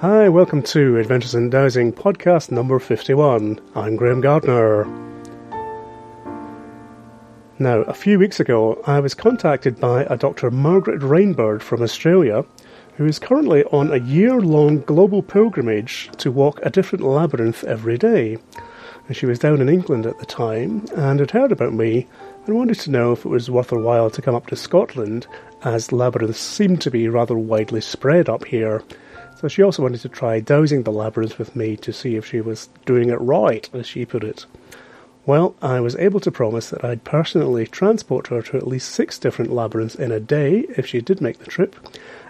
Hi, welcome to Adventures in Dowsing podcast number 51. I'm Graham Gardner. Now, a few weeks ago, I was contacted by a Dr. Margaret Rainbird from Australia, who is currently on a year long global pilgrimage to walk a different labyrinth every day. And she was down in England at the time and had heard about me and wanted to know if it was worth her while to come up to Scotland, as labyrinths seem to be rather widely spread up here. So she also wanted to try dowsing the labyrinth with me to see if she was doing it right, as she put it. Well, I was able to promise that I'd personally transport her to at least six different labyrinths in a day if she did make the trip,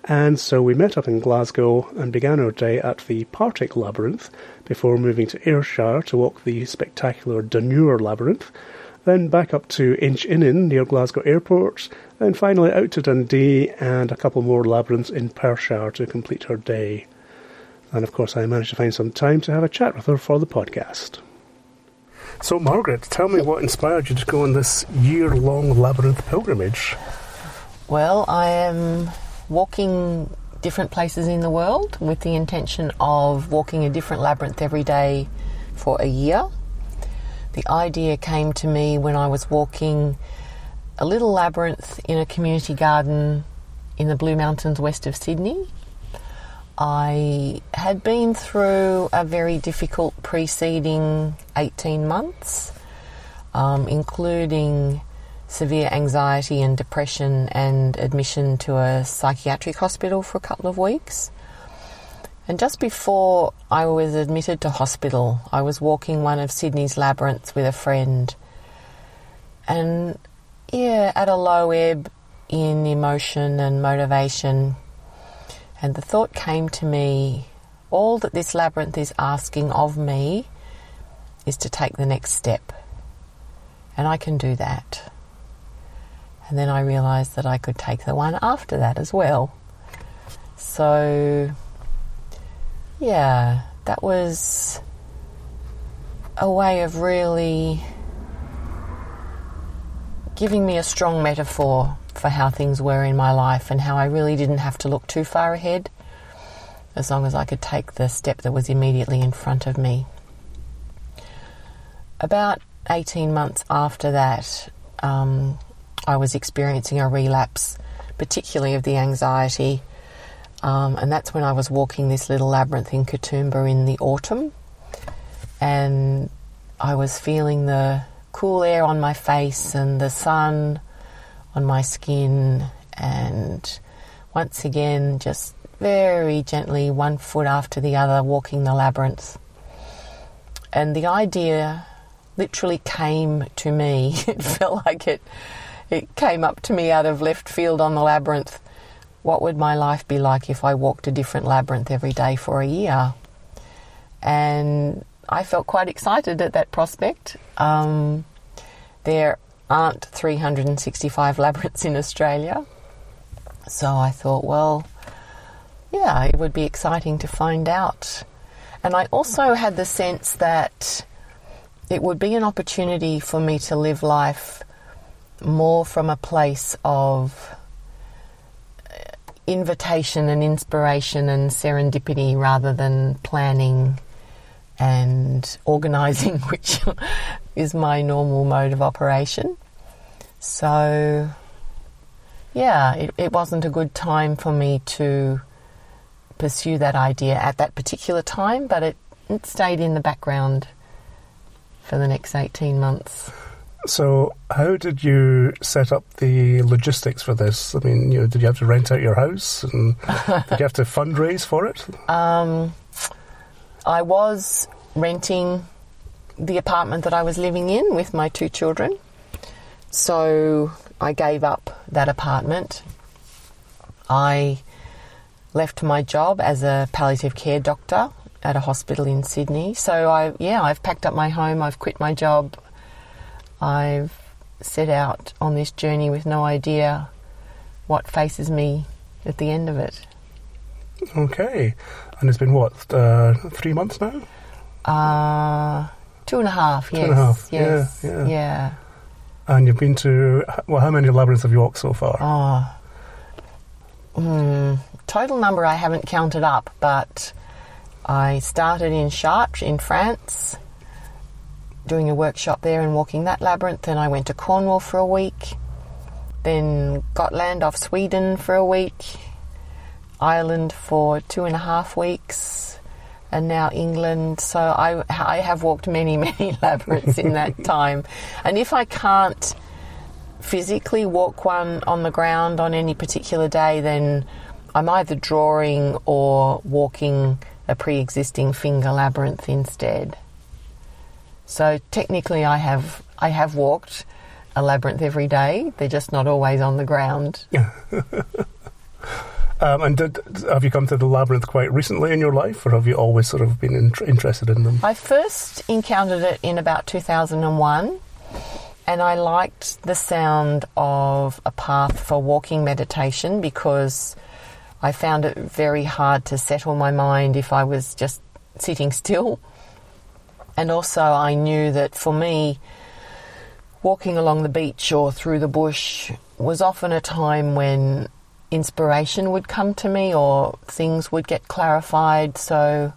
and so we met up in Glasgow and began our day at the Partick Labyrinth before moving to Ayrshire to walk the spectacular Dunure Labyrinth, then back up to Inchinnan near Glasgow Airport, then finally out to Dundee and a couple more labyrinths in Perthshire to complete her day. And of course, I managed to find some time to have a chat with her for the podcast. So, Margaret, tell me what inspired you to go on this year long labyrinth pilgrimage? Well, I am walking different places in the world with the intention of walking a different labyrinth every day for a year. The idea came to me when I was walking a little labyrinth in a community garden in the Blue Mountains west of Sydney. I had been through a very difficult preceding 18 months, um, including severe anxiety and depression and admission to a psychiatric hospital for a couple of weeks. And just before I was admitted to hospital, I was walking one of Sydney's labyrinths with a friend. And yeah, at a low ebb in emotion and motivation, and the thought came to me all that this labyrinth is asking of me is to take the next step. And I can do that. And then I realized that I could take the one after that as well. So, yeah, that was a way of really giving me a strong metaphor for how things were in my life and how I really didn't have to look too far ahead as long as I could take the step that was immediately in front of me. About 18 months after that, um, I was experiencing a relapse, particularly of the anxiety. Um, and that's when I was walking this little labyrinth in Katoomba in the autumn. And I was feeling the cool air on my face and the sun on my skin, and once again, just very gently, one foot after the other, walking the labyrinth. And the idea literally came to me. It felt like it, it came up to me out of left field on the labyrinth. What would my life be like if I walked a different labyrinth every day for a year? And I felt quite excited at that prospect. Um, there aren't 365 labyrinths in Australia. So I thought, well, yeah, it would be exciting to find out. And I also had the sense that it would be an opportunity for me to live life more from a place of invitation and inspiration and serendipity rather than planning and organising, which is my normal mode of operation. So, yeah, it, it wasn't a good time for me to pursue that idea at that particular time, but it, it stayed in the background for the next 18 months. So, how did you set up the logistics for this? I mean, you know, did you have to rent out your house, and did you have to fundraise for it? Um, I was renting the apartment that I was living in with my two children. So I gave up that apartment. I left my job as a palliative care doctor at a hospital in Sydney. So I yeah, I've packed up my home, I've quit my job. I've set out on this journey with no idea what faces me at the end of it. Okay. And it's been what, uh, three months now? Uh, two and a half, yes. Two and a half, yes, yeah, yeah. yeah. And you've been to, well, how many labyrinths have you walked so far? Oh, mm, total number I haven't counted up, but I started in Chartres in France, doing a workshop there and walking that labyrinth. Then I went to Cornwall for a week, then Gotland off Sweden for a week, Ireland for two and a half weeks, and now England. So I, I have walked many, many labyrinths in that time. And if I can't physically walk one on the ground on any particular day, then I'm either drawing or walking a pre existing finger labyrinth instead. So technically, I have I have walked a labyrinth every day. They're just not always on the ground. um, and did, have you come to the labyrinth quite recently in your life, or have you always sort of been in, interested in them? I first encountered it in about 2001, and I liked the sound of a path for walking meditation because I found it very hard to settle my mind if I was just sitting still. And also, I knew that for me, walking along the beach or through the bush was often a time when inspiration would come to me or things would get clarified. So,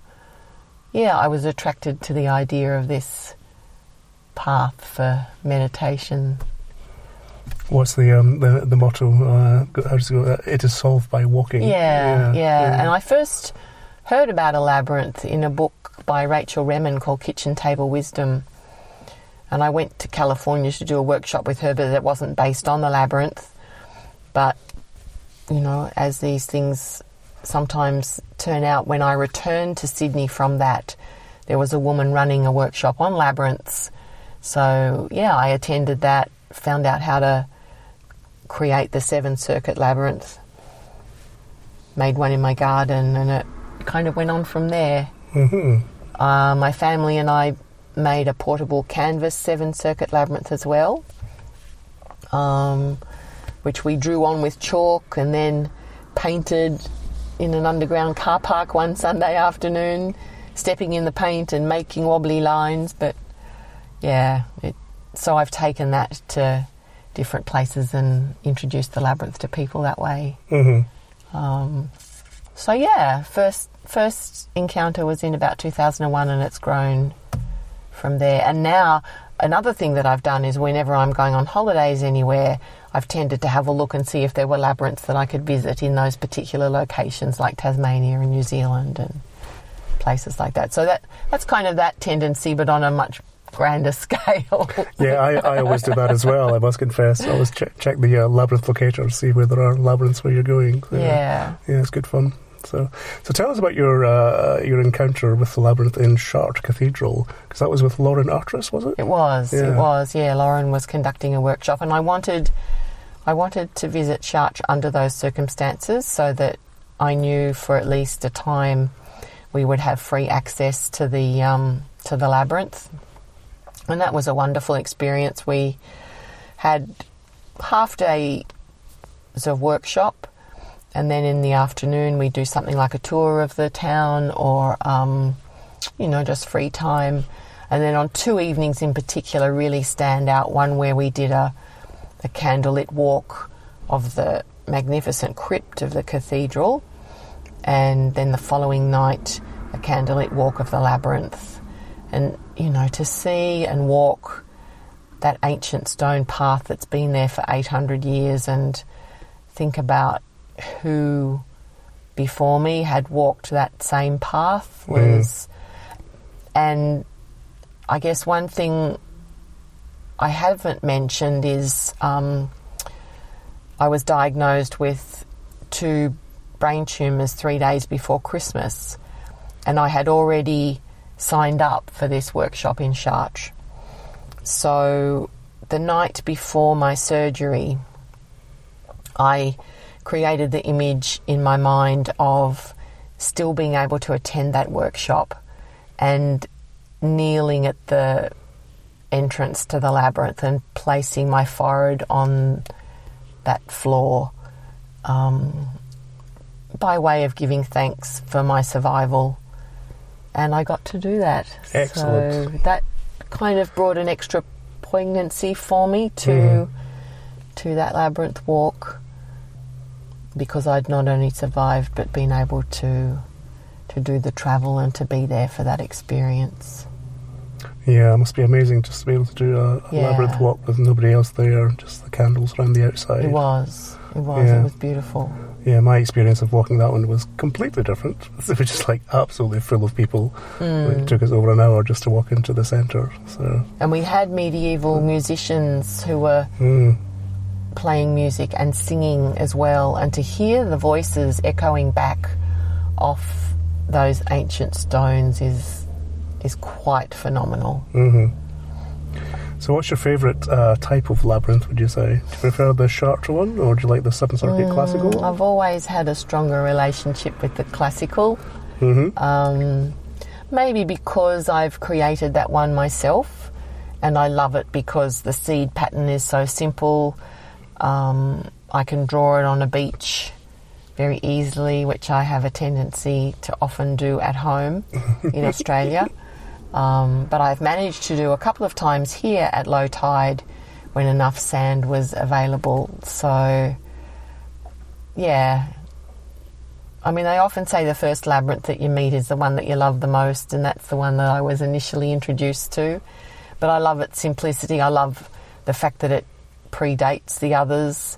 yeah, I was attracted to the idea of this path for meditation. What's the um, the, the motto? Uh, how does it go? It is solved by walking. Yeah, yeah, yeah, And I first heard about a labyrinth in a book by Rachel Remen called Kitchen Table Wisdom. And I went to California to do a workshop with her, but it wasn't based on the labyrinth. But, you know, as these things sometimes turn out, when I returned to Sydney from that, there was a woman running a workshop on labyrinths. So, yeah, I attended that, found out how to create the seven circuit labyrinth. Made one in my garden, and it kind of went on from there. Mm-hmm. Uh, my family and I made a portable canvas seven circuit labyrinth as well, um, which we drew on with chalk and then painted in an underground car park one Sunday afternoon, stepping in the paint and making wobbly lines. But yeah, it, so I've taken that to different places and introduced the labyrinth to people that way. Mm-hmm. Um, so yeah, first first encounter was in about 2001, and it's grown from there. And now another thing that I've done is whenever I'm going on holidays anywhere, I've tended to have a look and see if there were labyrinths that I could visit in those particular locations, like Tasmania and New Zealand and places like that. So that that's kind of that tendency, but on a much grander scale. yeah, I, I always do that as well. I must confess. I always check, check the uh, labyrinth locator, to see where there are labyrinths where you're going. So, yeah, yeah, it's good fun. So, so tell us about your uh, your encounter with the labyrinth in Chartres Cathedral, because that was with Lauren Artress, was it? It was. Yeah. It was. Yeah, Lauren was conducting a workshop, and I wanted, I wanted to visit Chartres under those circumstances, so that I knew for at least a time we would have free access to the um, to the labyrinth and that was a wonderful experience. We had half day sort of workshop, and then in the afternoon we do something like a tour of the town or, um, you know, just free time. And then on two evenings in particular, really stand out. One where we did a, a candlelit walk of the magnificent crypt of the cathedral, and then the following night, a candlelit walk of the labyrinth. And you know, to see and walk that ancient stone path that's been there for 800 years and think about who before me had walked that same path was mm. and I guess one thing I haven't mentioned is um, I was diagnosed with two brain tumours three days before Christmas and I had already signed up for this workshop in Chartres. So the night before my surgery, I created the image in my mind of still being able to attend that workshop and kneeling at the entrance to the labyrinth and placing my forehead on that floor um, by way of giving thanks for my survival and I got to do that. Excellent. So that kind of brought an extra poignancy for me to mm. to that labyrinth walk because I'd not only survived but been able to to do the travel and to be there for that experience. Yeah, it must be amazing just to be able to do a, a Yeah. labyrinth walk with nobody else there, just the candles around the outside. It was. It was. Yeah. It was beautiful. Yeah, my experience of walking that one was completely different. It was just like absolutely full of people. Mm. It took us over an hour just to walk into the centre. So, And we had medieval musicians who were mm, playing music and singing as well, and to hear the voices echoing back off those ancient stones is is quite phenomenal. hmm So, what's your favourite uh, type of labyrinth? Would you say? Do you prefer the Chartres one, or do you like the seven circuit classical? Mm, I've always had a stronger relationship with the classical. hmm Um, maybe because I've created that one myself, and I love it because the seed pattern is so simple. Um, I can draw it on a beach very easily, which I have a tendency to often do at home in Australia. Um, but I've managed to do a couple of times here at low tide when enough sand was available. So, yeah, I mean, they often say the first labyrinth that you meet is the one that you love the most, and that's the one that I was initially introduced to. But I love its simplicity. I love the fact that it predates the others,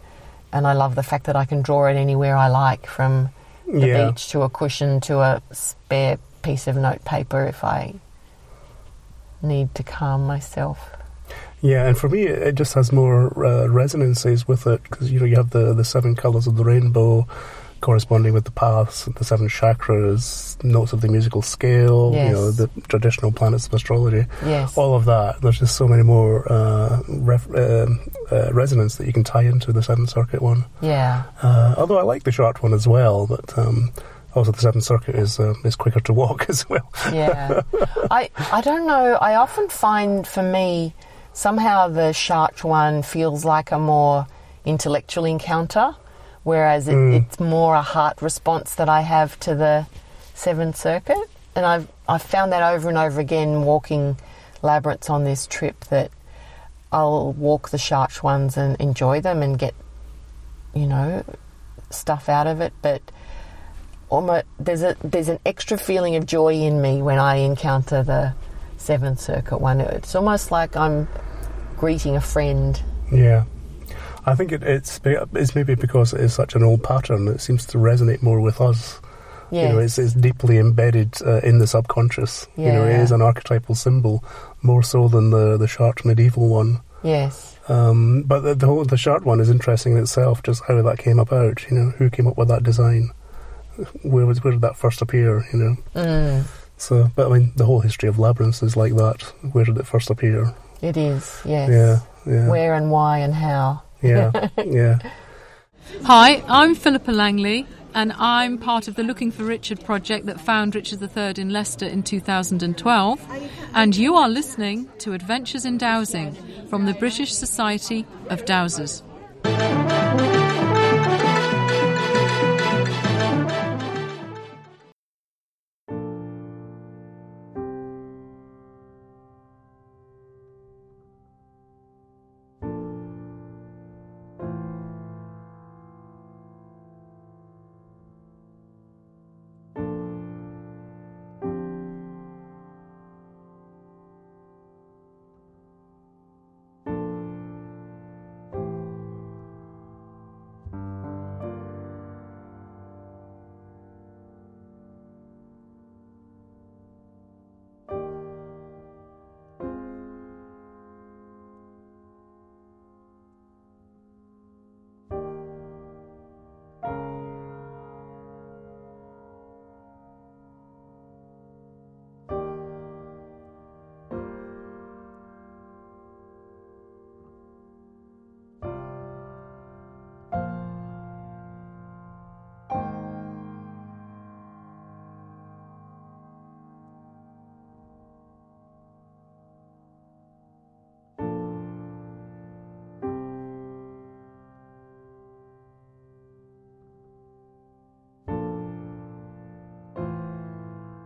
and I love the fact that I can draw it anywhere I like, from the Yeah. beach to a cushion to a spare piece of notepaper if I need to calm myself. Yeah, and for me, it just has more uh, resonances with it because you know you have the the seven colors of the rainbow corresponding with the paths, the seven chakras, notes of the musical scale, you know, the traditional planets of astrology, Yes. all of that. There's just so many more uh, ref- um uh, resonance that you can tie into the seventh circuit one. Yeah. Uh, although I like the Chartres one as well, but. Um, also, the seventh circuit is uh, is quicker to walk as well. yeah. I I don't know. I often find for me somehow the Chartres one feels like a more intellectual encounter, whereas it, Mm. it's more a heart response that I have to the Seventh Circuit, and I've I've found that over and over again walking labyrinths on this trip that I'll walk the Chartres ones and enjoy them and get you know stuff out of it, but almost there's a there's an extra feeling of joy in me when I encounter the Seventh Circuit one. It's almost like I'm greeting a friend. Yeah. I think it, it's it's maybe because it is such an old pattern. It seems to resonate more with us. Yes. You know, it's, it's deeply embedded uh, in the subconscious. You know, it Yeah. is an archetypal symbol more so than the the Chartres medieval one. yes. Um, but the, the whole the Chartres one is interesting in itself. Just how that came about. You know, who came up with that design? Where was where did that first appear? You know. Mm, So, but I mean, the whole history of labyrinths is like that. Where did it first appear? it is. Yes. Yeah, yeah, Where and why and how. Yeah, yeah. Hi, I'm Philippa Langley, and I'm part of the Looking for Richard project that found Richard III in Leicester in 2012. And you are listening to Adventures in Dowsing from the British Society of Dowsers.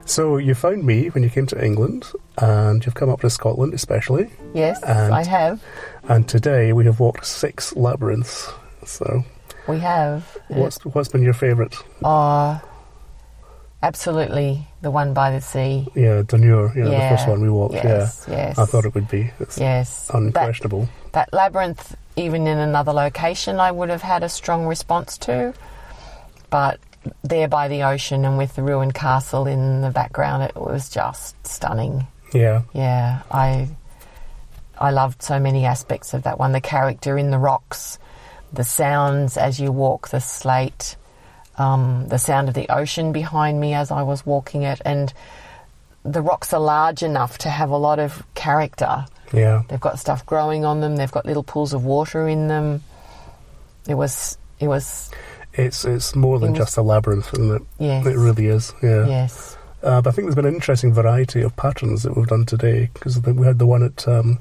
So you found me when you came to England, and you've come up to Scotland especially. Yes, And- I have. And today we have walked six labyrinths. So We have. what's what's been your favourite? Uh, Absolutely, the one by the sea. Yeah, Dunure, yeah, Yeah, the first one we walked, yes, yeah. yes. I thought it would be. It's Yes, that, unquestionable. that labyrinth, even in another location, I would have had a strong response to. But there by the ocean and with the ruined castle in the background, it was just stunning. Yeah, Yeah, I I loved so many aspects of that one. The character in the rocks, the sounds as you walk the slate, um, the sound of the ocean behind me as I was walking it, and the rocks are large enough to have a lot of character. yeah. They've got stuff growing on them. They've got little pools of water in them. It was it was It's it's more than was- just a labyrinth, isn't it? yes It really is, yeah. yes Uh, but I think there's been an interesting variety of patterns that we've done today because we had the one at um,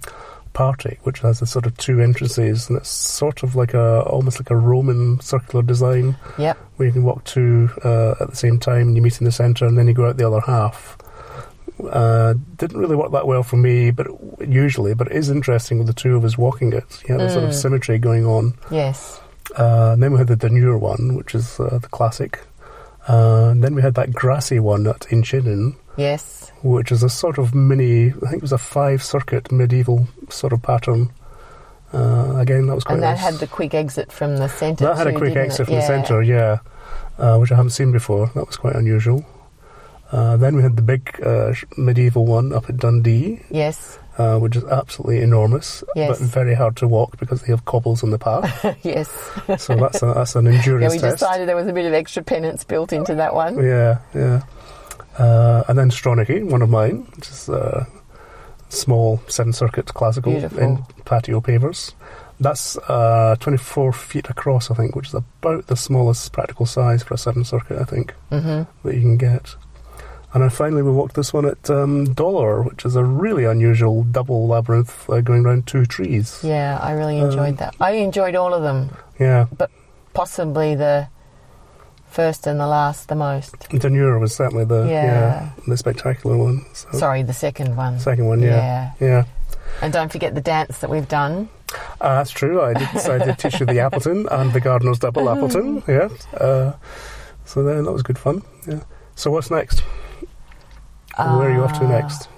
Partick, which has the sort of two entrances, and it's sort of like a almost like a Roman circular design yep where you can walk two uh, at the same time and you meet in the centre and then you go out the other half. Uh, didn't really work that well for me, but usually, but it is interesting with the two of us walking it. You have a sort of Mm. symmetry going on. yes Uh, then we had the Dunure one, which is uh, the classic. Uh, and then we had that grassy one at Inchinnan, yes which is a sort of mini, I think it was a five circuit medieval sort of pattern. Uh, again, that was quite and that nice. had the quick exit from the centre. that had a quick exit it? from the centre, yeah, uh, which I haven't seen before. That was quite unusual. Uh, then we had the big uh, medieval one up at Dundee, Yes, uh, which is absolutely enormous, Yes. but very hard to walk because they have cobbles on the path. yes. so that's a, that's an Yeah, we test. decided there was a bit of extra penance built into that one. Yeah, yeah. Uh, and then Stronachie, one of mine, which is uh, small seven circuit classical Beautiful. in patio pavers. That's uh, 24 feet across, I think, which is about the smallest practical size for a seven circuit, I think, hmm that you can get. And then finally, we walked this one at um, Dollar, which is a really unusual double labyrinth uh, going around two trees. Yeah, I really enjoyed Um, that. I enjoyed all of them, Yeah. But possibly the first and the last the most. Dunure was certainly the Yeah. yeah, the spectacular one. So, Sorry, the second one. second one, yeah, yeah. And don't forget the dance that we've done. Uh, that's true. I did, I did teach you the Appleton and the Gardener's Double Appleton. Yeah. Uh, so then that was good fun. Yeah. So what's next? Where are you off to Uh, next?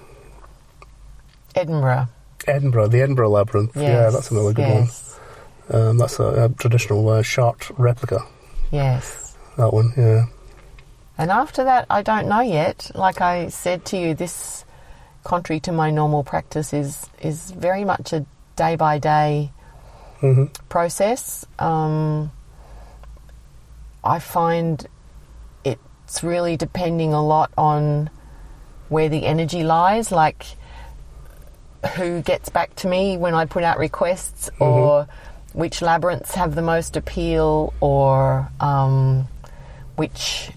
Edinburgh. Edinburgh, the Edinburgh Labyrinth. Yes, Yeah, that's another good yes, one. Um, that's a, a traditional uh, Chartres replica. Yes. That one. Yeah. And after that, I don't know yet. Like I said to you, this, contrary to my normal practice, is is very much a day by day process. Um, I find it's really depending a lot on where the energy lies, like who gets back to me when I put out requests, or which labyrinths have the most appeal, or um, which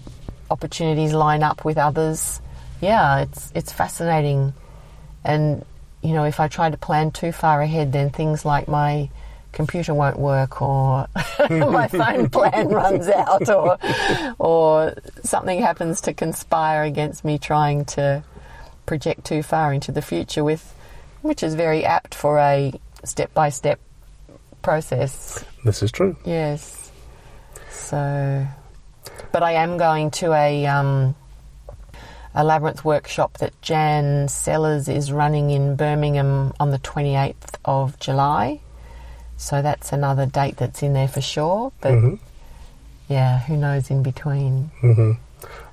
opportunities line up with others. Yeah, it's it's fascinating, and you know, if I try to plan too far ahead, then things like my computer won't work or my phone plan runs out or or something happens to conspire against me trying to project too far into the future with which is very apt for a step by step process. This is true. Yes. So but I am going to a um, a labyrinth workshop that Jan Sellers is running in Birmingham on the 28th of July. So that's another date that's in there for sure. But hmm yeah, who knows in between. hmm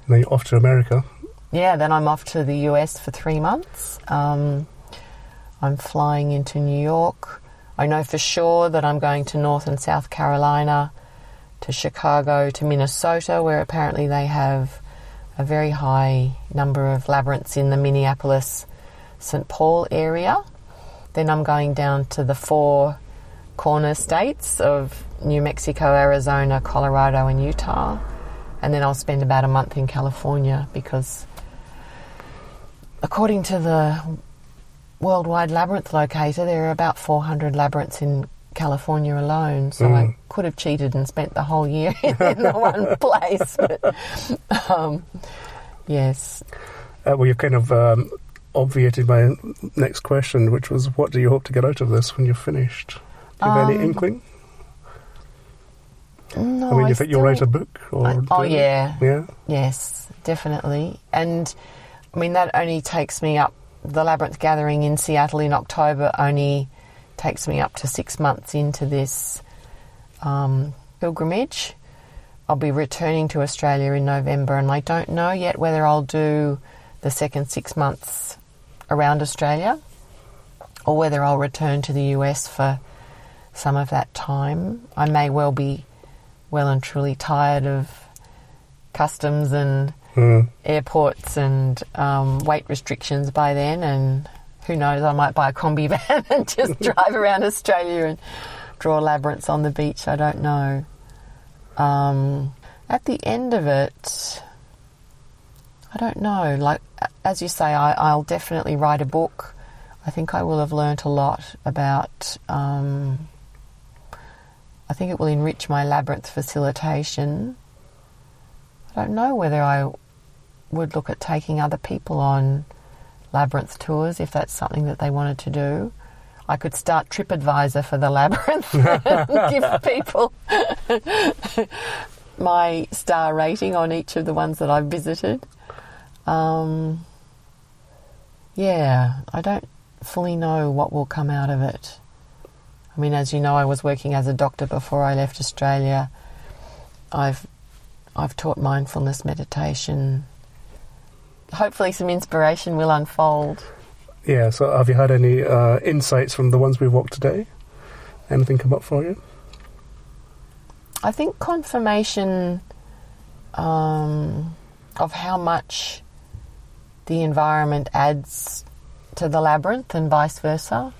Then you're off to America. Yeah, then I'm off to the US for three months. Um, I'm flying into New York. I know for sure that I'm going to North and South Carolina, to Chicago, to Minnesota, where apparently they have a very high number of labyrinths in the Minneapolis St. Paul area. Then I'm going down to the four corner states of New Mexico, Arizona, Colorado, and Utah. And then I'll spend about a month in California because, according to the Worldwide Labyrinth Locator, there are about 400 labyrinths in California alone. So I Mm. could have cheated and spent the whole year in the one place. But, um, yes. Uh, well, you've kind of um, obviated my next question, which was, what do you hope to get out of this when you're finished? Do you have any Um, inkling? No, I mean, I you think you'll write a book? Or I- oh, yeah. Yeah. Yes, definitely. And I mean, that only takes me up, the Labyrinth Gathering in Seattle in October only takes me up to six months into this um, pilgrimage. I'll be returning to Australia in November, and I don't know yet whether I'll do the second six months around Australia or whether I'll return to the US for some of that time. I may well be well and truly tired of customs and Mm. airports and um, weight restrictions by then, and who knows, I might buy a combi van and just drive around Australia and draw labyrinths on the beach. I don't know. Um, at the end of it, I don't know. Like as you say, I, I'll definitely write a book. I think I will have learnt a lot about. Um, I think it will enrich my labyrinth facilitation. I don't know whether I would look at taking other people on labyrinth tours if that's something that they wanted to do. I could start TripAdvisor for the labyrinth and give people my star rating on each of the ones that I've visited. Um, yeah, I don't fully know what will come out of it. I mean, as you know, I was working as a doctor before I left Australia. I've I've taught mindfulness meditation. Hopefully, some inspiration will unfold. Yeah. So, have you had any uh, insights from the ones we've walked today? Anything come up for you? I think confirmation um, of how much the environment adds to the labyrinth and vice versa.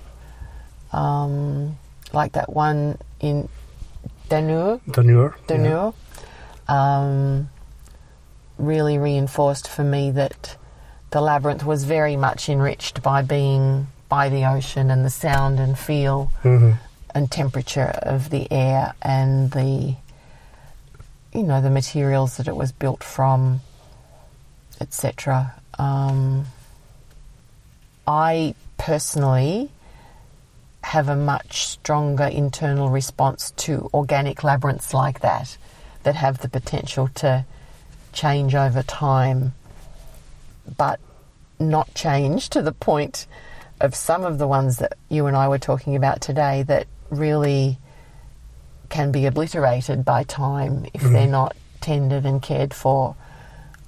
Um, like that one in Dunure, Dunure. Dunure, um, really reinforced for me that the labyrinth was very much enriched by being by the ocean and the sound and feel hmm and temperature of the air and the you know the materials that it was built from etc um, i personally have a much stronger internal response to organic labyrinths like that that have the potential to change over time but not change to the point of some of the ones that you and I were talking about today that really can be obliterated by time if they're not tended and cared for.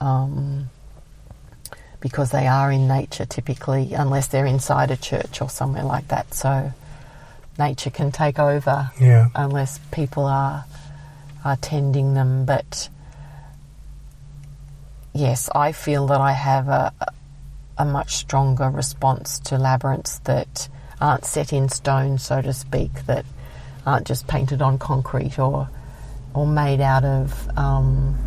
Um, because they are in nature typically, unless they're inside a church or somewhere like that. So nature can take over Yeah. unless people are are tending them. But yes, I feel that I have a a much stronger response to labyrinths that aren't set in stone, so to speak, that aren't just painted on concrete or or made out of um,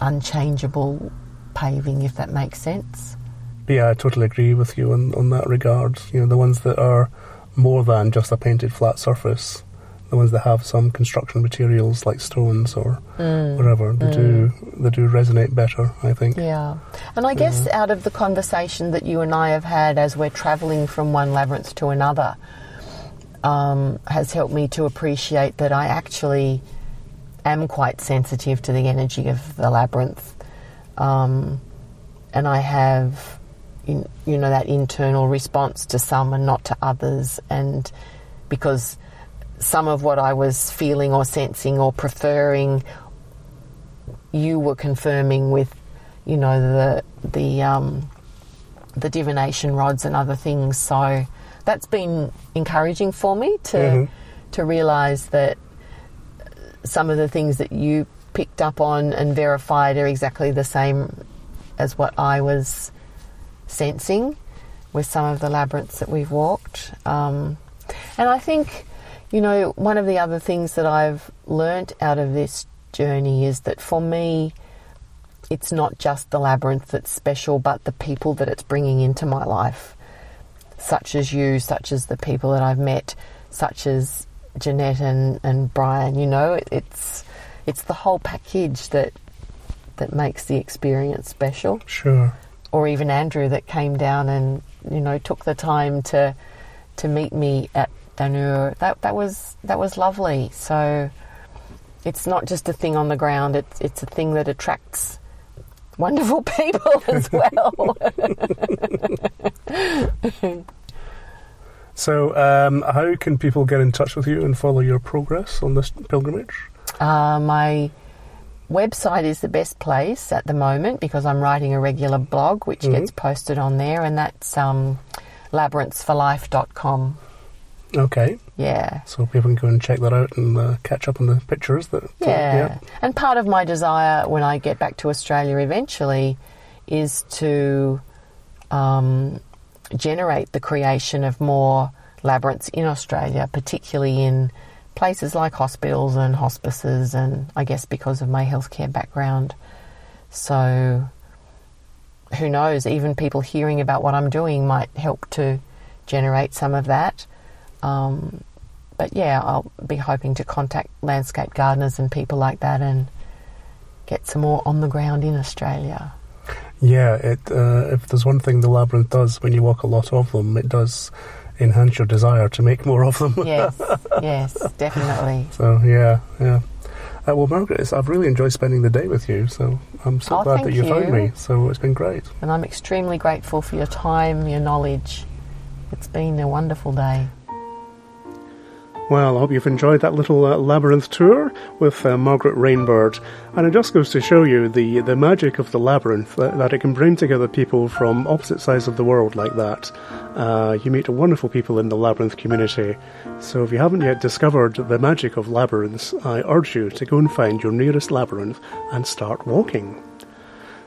unchangeable paving, if that makes sense. Yeah, I totally agree with you on, on that regard. You know, the ones that are more than just a painted flat surface, the ones that have some construction materials like stones or whatever, they do they do resonate better. I think. Yeah. And I guess out of the conversation that you and I have had as we're travelling from one labyrinth to another, um, has helped me to appreciate that I actually am quite sensitive to the energy of the labyrinth. Um, and I have, in, you know, that internal response to some and not to others. And because some of what I was feeling or sensing or preferring you were confirming with, you know, the the um, the divination rods and other things. So that's been encouraging for me to Mhm. to realise that some of the things that you picked up on and verified are exactly the same as what I was sensing with some of the labyrinths that we've walked. Um, and I think, you know, one of the other things that I've learnt out of this journey is that for me, it's not just the labyrinth that's special, but the people that it's bringing into my life, such as you, such as the people that I've met, such as Jeanette and, and Brian. You know, it, it's it's the whole package that that makes the experience special Sure. Or even Andrew that came down and you know took the time to to meet me at Dunure. That that was that was lovely. So it's not just a thing on the ground. It's it's a thing that attracts wonderful people as well. so, um, how can people get in touch with you and follow your progress on this pilgrimage? Uh, my website is the best place at the moment because I'm writing a regular blog which mm-hmm. gets posted on there, and that's um, labyrinthsforlife.com. Okay. Yeah. So people can go and check that out and uh, catch up on the pictures. That, uh, yeah. yeah. And part of my desire when I get back to Australia eventually is to um, generate the creation of more labyrinths in Australia, particularly in places like hospitals and hospices, and I guess because of my healthcare background. So, who knows, even people hearing about what I'm doing might help to generate some of that. Um, but yeah, I'll be hoping to contact landscape gardeners and people like that and get some more on the ground in Australia. Yeah, it, uh, if there's one thing the labyrinth does when you walk a lot of them, it does enhance your desire to make more of them. yes, yes, definitely. So yeah, yeah. Uh, well, Margaret, I've really enjoyed spending the day with you. So I'm so oh, glad that you, you found me. So it's been great. And I'm extremely grateful for your time, your knowledge. It's been a wonderful day. Well, I hope you've enjoyed that little uh, labyrinth tour with uh, Margaret Rainbird. And it just goes to show you the, the magic of the labyrinth, that, that it can bring together people from opposite sides of the world like that. Uh, you meet wonderful people in the labyrinth community. So if you haven't yet discovered the magic of labyrinths, I urge you to go and find your nearest labyrinth and start walking.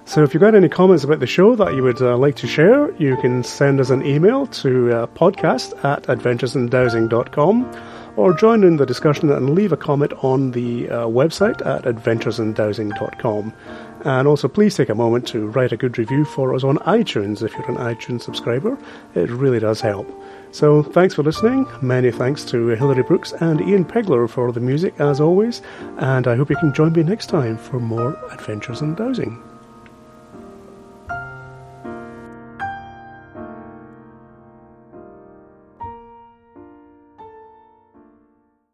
So if you've got any comments about the show that you would uh, like to share, you can send us an email to uh, podcast at adventuresindowsing.com or join in the discussion and leave a comment on the uh, website at adventuresindowsing.com. And also, please take a moment to write a good review for us on iTunes if you're an iTunes subscriber. It really does help. So, thanks for listening. Many thanks to Hilary Brooks and Ian Pegler for the music, as always. And I hope you can join me next time for more Adventures in Dowsing.